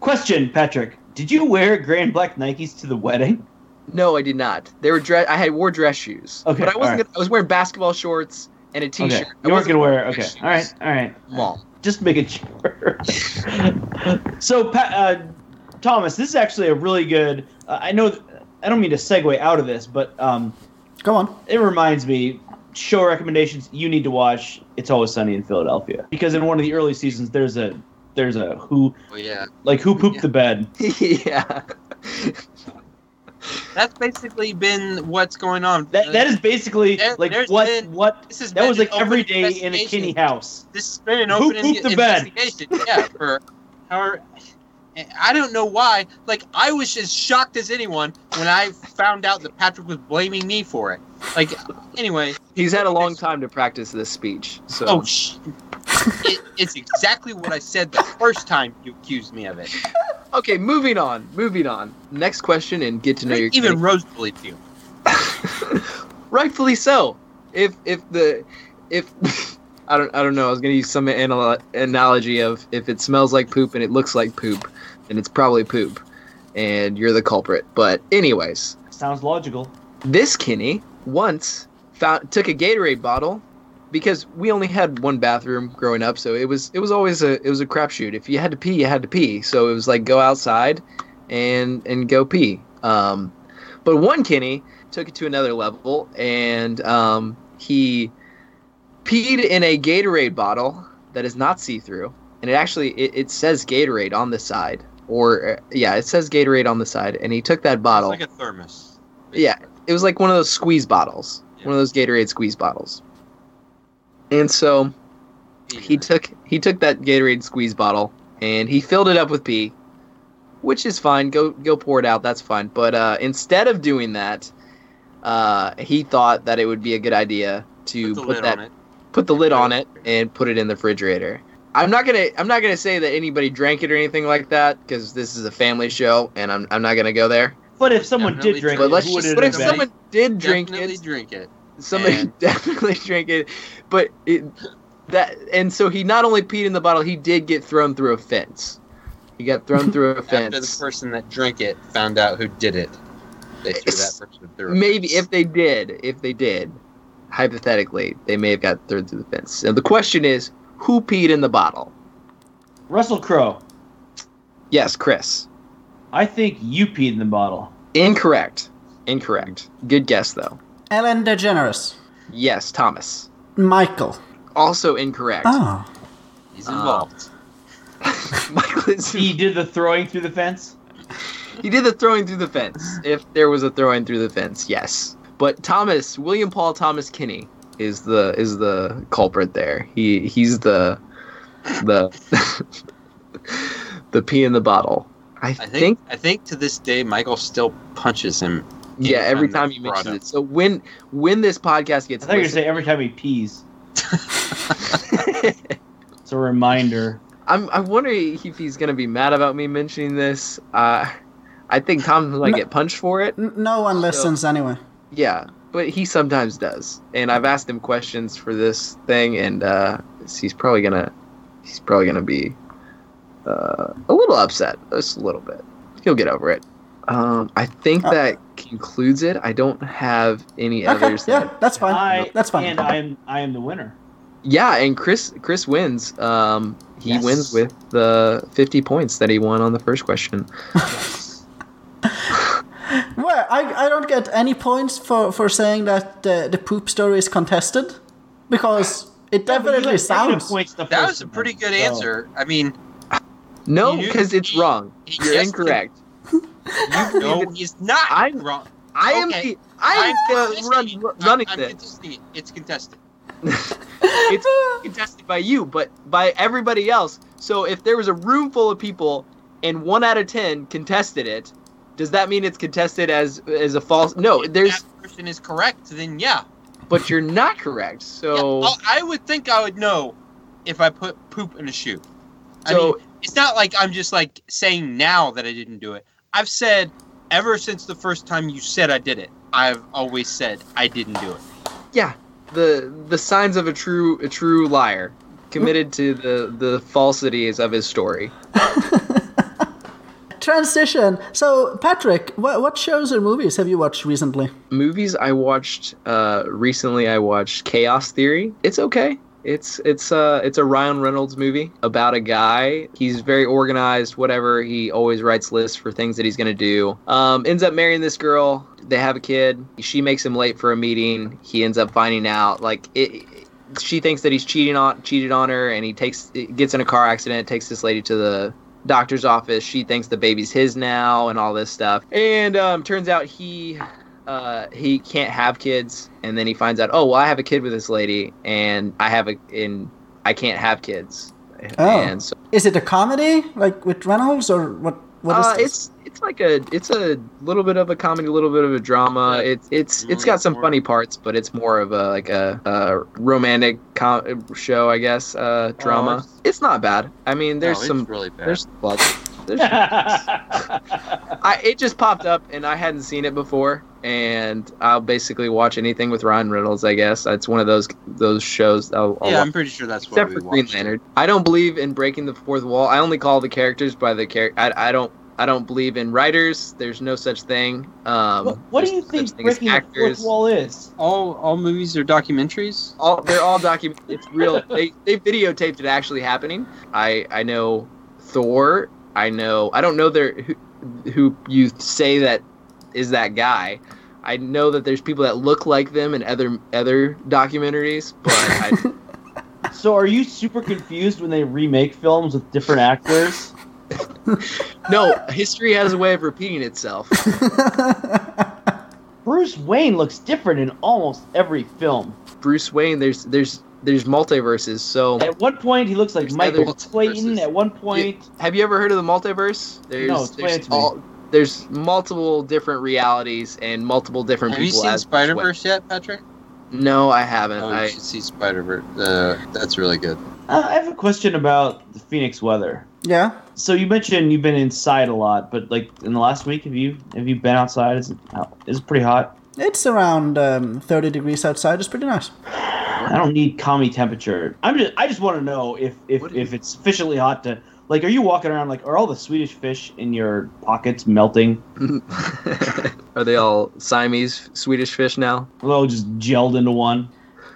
Question, Patrick. Did you wear gray and black Nikes to the wedding? No, I did not. They were dress. I had wore dress shoes. Okay, but I wasn't. alright. gonna, I was wearing basketball shorts and a t-shirt. Okay. You weren't gonna wear. wearing Okay. All right. All right. Well, Just making sure. so, uh, Thomas, this is actually a really good. Uh, I know. I don't mean to segue out of this, but um, Go on. it reminds me. Show recommendations you need to watch. It's always sunny in Philadelphia because in one of the early seasons there's a there's a who Oh yeah. like who pooped Yeah. the bed. yeah. That's basically been what's going on. That that is basically There- like what been- what This has that was like every day in a investigation. Kinney house. This has been an Who open pooped the bed? investigation. Yeah, for however. I don't know why. Like I was as shocked as anyone when I found out that Patrick was blaming me for it. Like, anyway. He's had a long time to practice this speech. So Oh, sh- it, it's exactly what I said the first time you accused me of it. Okay, moving on. Moving on. Next question and get to know your Even kid. Rose believed you. rightfully so. If if the if I don't I don't know. I was gonna use some anal- analogy of if it smells like poop and it looks like poop, then it's probably poop. and you're the culprit. But anyways, Sounds logical. this Kinney once found took a Gatorade bottle because we only had one bathroom growing up, so it was it was always a it was a crapshoot. If you had to pee, you had to pee. So it was like go outside and and go pee. Um, but one Kinney took it to another level, and um, he peed in a Gatorade bottle that is not see through, and it actually it, it says Gatorade on the side, or uh, yeah, it says Gatorade on the side, and he took that It's bottle. like a thermos. Yeah, it was like one of those squeeze bottles, Yeah. one of those Gatorade squeeze bottles. And so he took he took that Gatorade squeeze bottle and he filled it up with pee, which is fine. Go go pour it out. That's fine. But uh, instead of doing that, uh, he thought that it would be a good idea to put put, that put the lid on it and put it in the refrigerator. I'm not gonna I'm not gonna say that anybody drank it or anything like that because this is a family show and I'm I'm not gonna go there. But if someone Definitely did drink But it, let's just it but have if someone did drink Definitely it, drink it. Somebody And- definitely drank it but it that and so he not only peed in the bottle he did get thrown through a fence he got thrown through a fence. After the person that drank it found out who did it, they threw that person through. a maybe fence. if they did if they did hypothetically they may have got thrown through the fence and the question is who peed in the bottle Russell Crowe. yes chris I think you peed in the bottle. incorrect incorrect good guess though Ellen DeGeneres. yes thomas Michael. also incorrect Oh. he's uh, involved. michael is He did the throwing through the fence. He did the throwing through the fence. If there was a throwing through the fence, yes. But Thomas, William Paul Thomas Kinney, is the is the culprit there. He he's the the the pee in the bottle. I, I think, think, I think to this day Michael still punches him. Yeah. Every time that's you brought mention it. So when when this podcast I gets thought you were listened- saying every time he pees. It's a reminder. I'm I'm wondering if he's gonna be mad about me mentioning this. Uh, I think Tom might No. get punched for it. N- no one So- listens anyway. Yeah, but he sometimes does, and I've asked him questions for this thing, and uh, he's probably gonna he's probably gonna be uh, a little upset, just a little bit. He'll get over it. Um, I think Uh, that concludes it. I don't have any Okay, others. yeah, That, that's fine. I, that's fine. And I am I am the winner. yeah, and Chris Chris wins. Um, he Yes. wins with the 50 points that he won on the first question. Well, I, I don't get any points for, for saying that uh, the poop story is contested because it Yeah, definitely had sounds. points the That was a pretty time, good so- answer. I mean, No, because it's wrong. he You're guessed incorrect. no, he's not I'm- wrong. I am Okay. the I am the run, it. I'm- running I'm this. It's contested. it's contested by you, but by everybody else. So if there was a room full of people and one out of ten contested it, does that mean it's contested as as a false? No, If there's, that person is correct, then yeah. but you're not correct. So I'll- I would think I would know if I put poop in a shoe. I So- mean, it's not like I'm just like saying now that I didn't do it. I've said ever since the first time you said I did it. I've always said I didn't do it. yeah, the the signs of a true a true liar, committed to the the falsities of his story. Transition. So, Patrick, what, what shows or movies have you watched recently? movies I watched uh, recently, I watched Chaos Theory. It's okay. It's it's uh it's a Ryan Reynolds movie about a guy. He's very organized. Whatever. He always writes lists for things that he's gonna do. Um, ends up marrying this girl. They have a kid. She makes him late for a meeting. He ends up finding out like it. She thinks that he's cheating on cheated on her, and he takes gets in a car accident. Takes this lady to the doctor's office. She thinks the baby's his now, and all this stuff. And um, turns out he uh, he can't have kids, and then he finds out, oh well, I have a kid with this lady, and I have a and I can't have kids. Oh. And so Is it a comedy, like with Reynolds, or what? What is uh, this? it's it's like a it's a little bit of a comedy, a little bit of a drama. It's it's it's got some funny parts, but it's more of a like a, a romantic com- show, I guess. Uh, drama. it's- it's not bad. I mean, there's No, some really bad. there's blood. There's I it just popped up and I hadn't seen it before, and I'll basically watch anything with Ryan Reynolds. I guess it's one of those those shows. I'll, I'll yeah, watch. I'm pretty sure that's what Except we for Green. Lantern, I don't believe in breaking the fourth wall. I only call the characters by the character. I, I don't I don't believe in writers. There's no such thing. Um, What, what do you no think such breaking the fourth wall is? All all movies are documentaries. all they're all document. It's real. they they videotaped it actually happening. I I know Thor. I know. I don't know their who, who you say that is that guy. I know that there's people that look like them in other other documentaries, but I, So are you super confused when they remake films with different actors? no. History has a way of repeating itself. Bruce Wayne looks different in almost every film. Bruce Wayne. There's there's there's multiverses. So At one point, he looks like There's Michael Clayton. At one point, have you ever heard of the multiverse? There's, No, explain there's it to me. all there's multiple different realities and multiple different Have you people. seen Spider Bruce Verse yet, Patrick? No, I haven't. Oh, I you should see Spider Verse. Uh, that's really good. uh, I have a question about the Phoenix weather. yeah. So you mentioned you've been inside a lot, but like in the last week, have you have you been outside? Is it is it pretty hot? It's around um, 30 degrees outside. It's pretty nice. I don't need commie temperature. I'm just I just want to know if if, if it's sufficiently hot to like. Are you walking around like are all the Swedish fish in your pockets melting? Are they all Siamese Swedish fish now? Well, just gelled into one.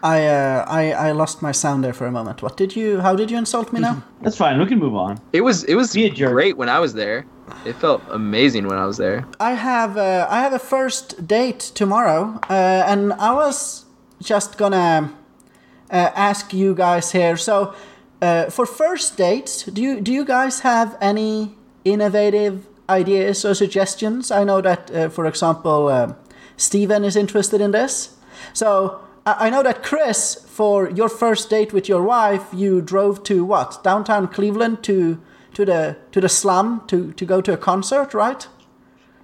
I, uh, I I lost my sound there for a moment. What did you? How did you insult me now? That's fine. We can move on. It was it was Be a jerk. great when I was there. It felt amazing when I was there. I have uh, I have a first date tomorrow, uh, and I was just gonna uh, ask you guys here. So, uh, for first dates, do you do you guys have any innovative ideas or suggestions? I know that, uh, for example, uh, Steven is interested in this. So. I I know that Chris, for your first date with your wife, you drove to what downtown Cleveland to to the to the slum to to go to a concert, right?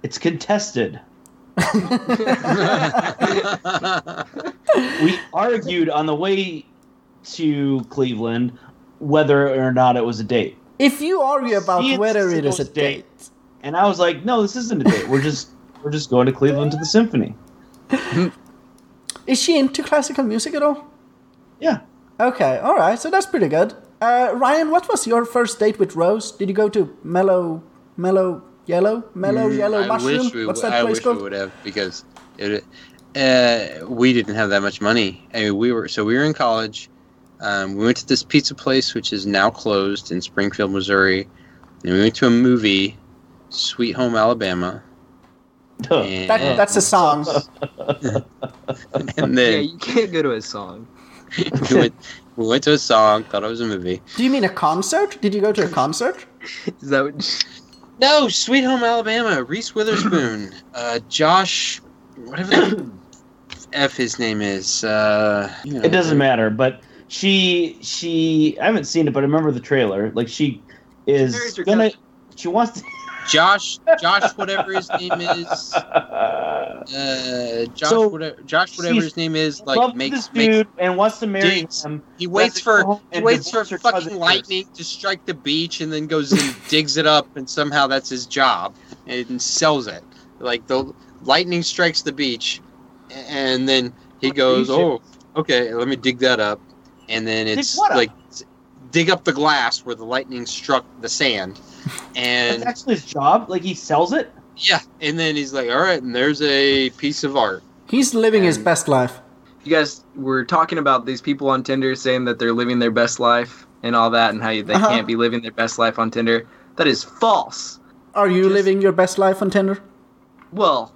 It's contested. We argued on the way to Cleveland whether or not it was a date. If you argue about See, whether it is a date. date, And I was like, no, this isn't a date. We're just we're just going to Cleveland to the symphony. is she into classical music at all? Yeah. Okay, all right, so that's pretty good. Uh, Ryan, what was your first date with Rose? Did you go to Mellow, Mellow Yellow, Mellow Yellow Mm, I Mushroom? wish we, What's w- that I place wish called? we would have because it, uh, we didn't have that much money. I mean, we were so we were in college. Um, we went to this pizza place, which is now closed in Springfield, Missouri. And we went to a movie, Sweet Home Alabama. And, That, that's a song. and Yeah, you can't go to a song. we, went, we went to a song, thought it was a movie. Do you mean a concert? Did you go to a concert? Is that what? No, Sweet Home Alabama. Reese Witherspoon, uh, Josh, whatever the f his name is. Uh, you know, It doesn't matter, but she she I haven't seen it, but I remember the trailer. Like she is gonna she wants Josh, Josh, whatever his name is. Uh, Josh, So, whatever, Josh, whatever his name is, like makes, this makes dude and wants to marry him. he waits for he waits for divorce her cousin fucking first. lightning to strike the beach and then goes and digs it up and somehow that's his job and sells it. Like the lightning strikes the beach and then he goes, "Oh, okay, let me dig that up." And then Dig it's up? like dig up the glass where the lightning struck the sand. And That's actually his job. Like he sells it. yeah, and then he's like, "All right, and there's a piece of art." He's living his best life. You guys were talking about these people on Tinder saying that they're living their best life and all that, and how they Uh-huh. can't be living their best life on Tinder. That is false. Are you Just- living your best life on Tinder? Well,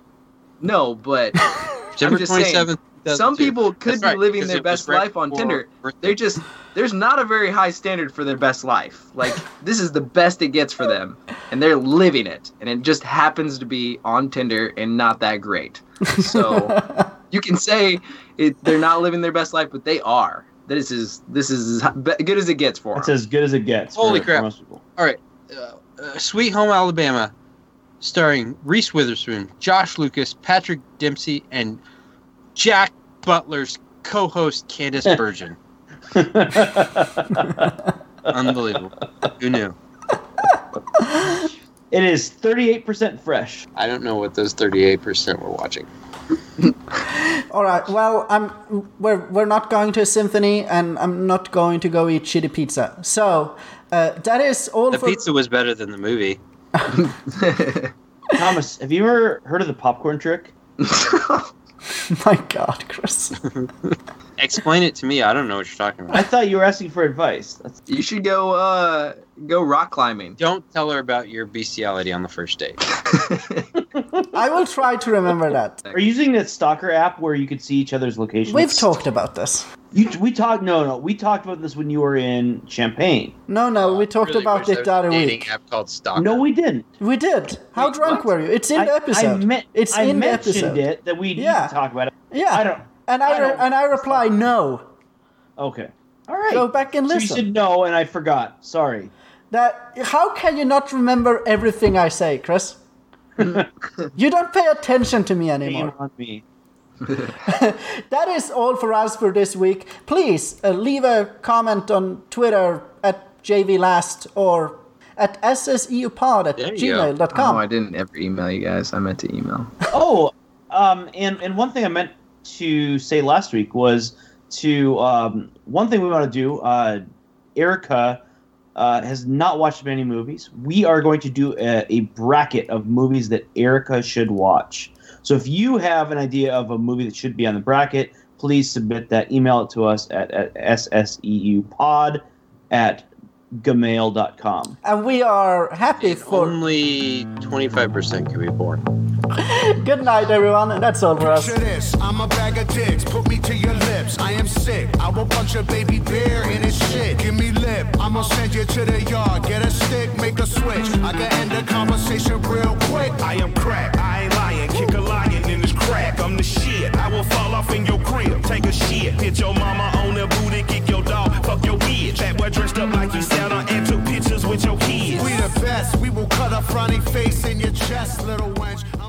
no, but September just saying, 27th. Some 2002. people could That's be right, living their best life on Tinder. They're just there's not a very high standard for their best life. Like this is the best it gets for them, and they're living it, and it just happens to be on Tinder and not that great. So you can say it, they're not living their best life, but they are. This is this is as be- good as it gets for it's them. as good as it gets. Holy for, crap. For most people. All right, uh, uh, Sweet Home Alabama, starring Reese Witherspoon, Josh Lucas, Patrick Dempsey, and Jack Butler's co-host Candice Bergen. Unbelievable. Who knew? It is 38% fresh. I don't know what those 38% were watching. All right. Well, I'm we're we're not going to a symphony, and I'm not going to go eat shitty pizza. So uh, that is all The for. pizza was better than the movie. Thomas, have you ever heard of the popcorn trick? My God, Chris. Explain it to me. I don't know what you're talking about. I thought you were asking for advice. That's, you should go uh go rock climbing. Don't tell her about your bestiality on the first date. I will try to remember that. are you using that stalker app where you could see each other's locations? We've talked about this. You, we talked. No, no, we talked about this when you were in Champaign. No, no, we uh, talked Really about wish it there the was a other week. app called Stalker. No, we didn't. We did. How Wait, drunk what? were you? It's in I, the episode. I, meant, it's I in the mentioned episode. it that we need Yeah. talk about it. Yeah. I don't. and I, I don't- and I reply no. Okay. All right. Go back and so you listen. said no, and I forgot. Sorry. That how can you not remember everything I say, Chris? you don't pay attention to me Shame anymore. on me. That is all for us for this week. Please uh, leave a comment on Twitter at JVLast or at SSEUpod at There you go. gmail.com. Oh, I didn't ever email you guys. I meant to email. Oh, um, and and one thing I meant to say last week was to um, one thing we want to do. Uh, Erica uh, has not watched many movies. We are going to do a, a bracket of movies that Erica should watch. So if you have an idea of a movie that should be on the bracket, please submit that. Email it to us at, at sseupod at gmail.com. and we are happy And for. only 25% can be born. Good night, everyone. That's all for us. This, I'm a bag of dicks. Put me to your lips. I am sick. I will punch a baby bear in his shit. Give me lip. I'ma send you to the yard. Get a stick, make a switch. I can end the conversation real quick. I am crack. I ain't lying. Kick a lion in his crack. I'm the shit. I will fall off in your crib. Take a shit. Hit your mama on the booty. Kick your dog. Fuck your bitch. That boy dressed up like Santa and took pictures with your kids. We the best. We will cut a face in your chest, little wench.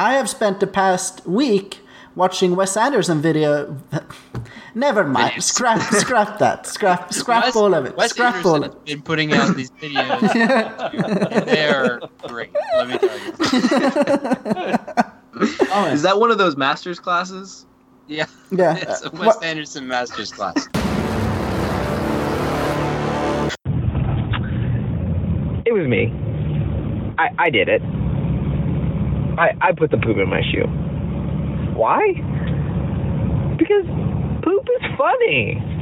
I'm a- I have spent the past week watching Wes Anderson video. Never mind. Videos. Scrap, scrap that. Scrap, scrap Wes- all of it. Wes scrap all Anderson of has it. been putting out these videos. and they're great. Let me tell you. Oh, Is that one of those master's classes? Yeah. Yeah. It's a uh, Wes what- Anderson master's class. It was me. I, I did it. I, I put the poop in my shoe. Why? Because poop is funny.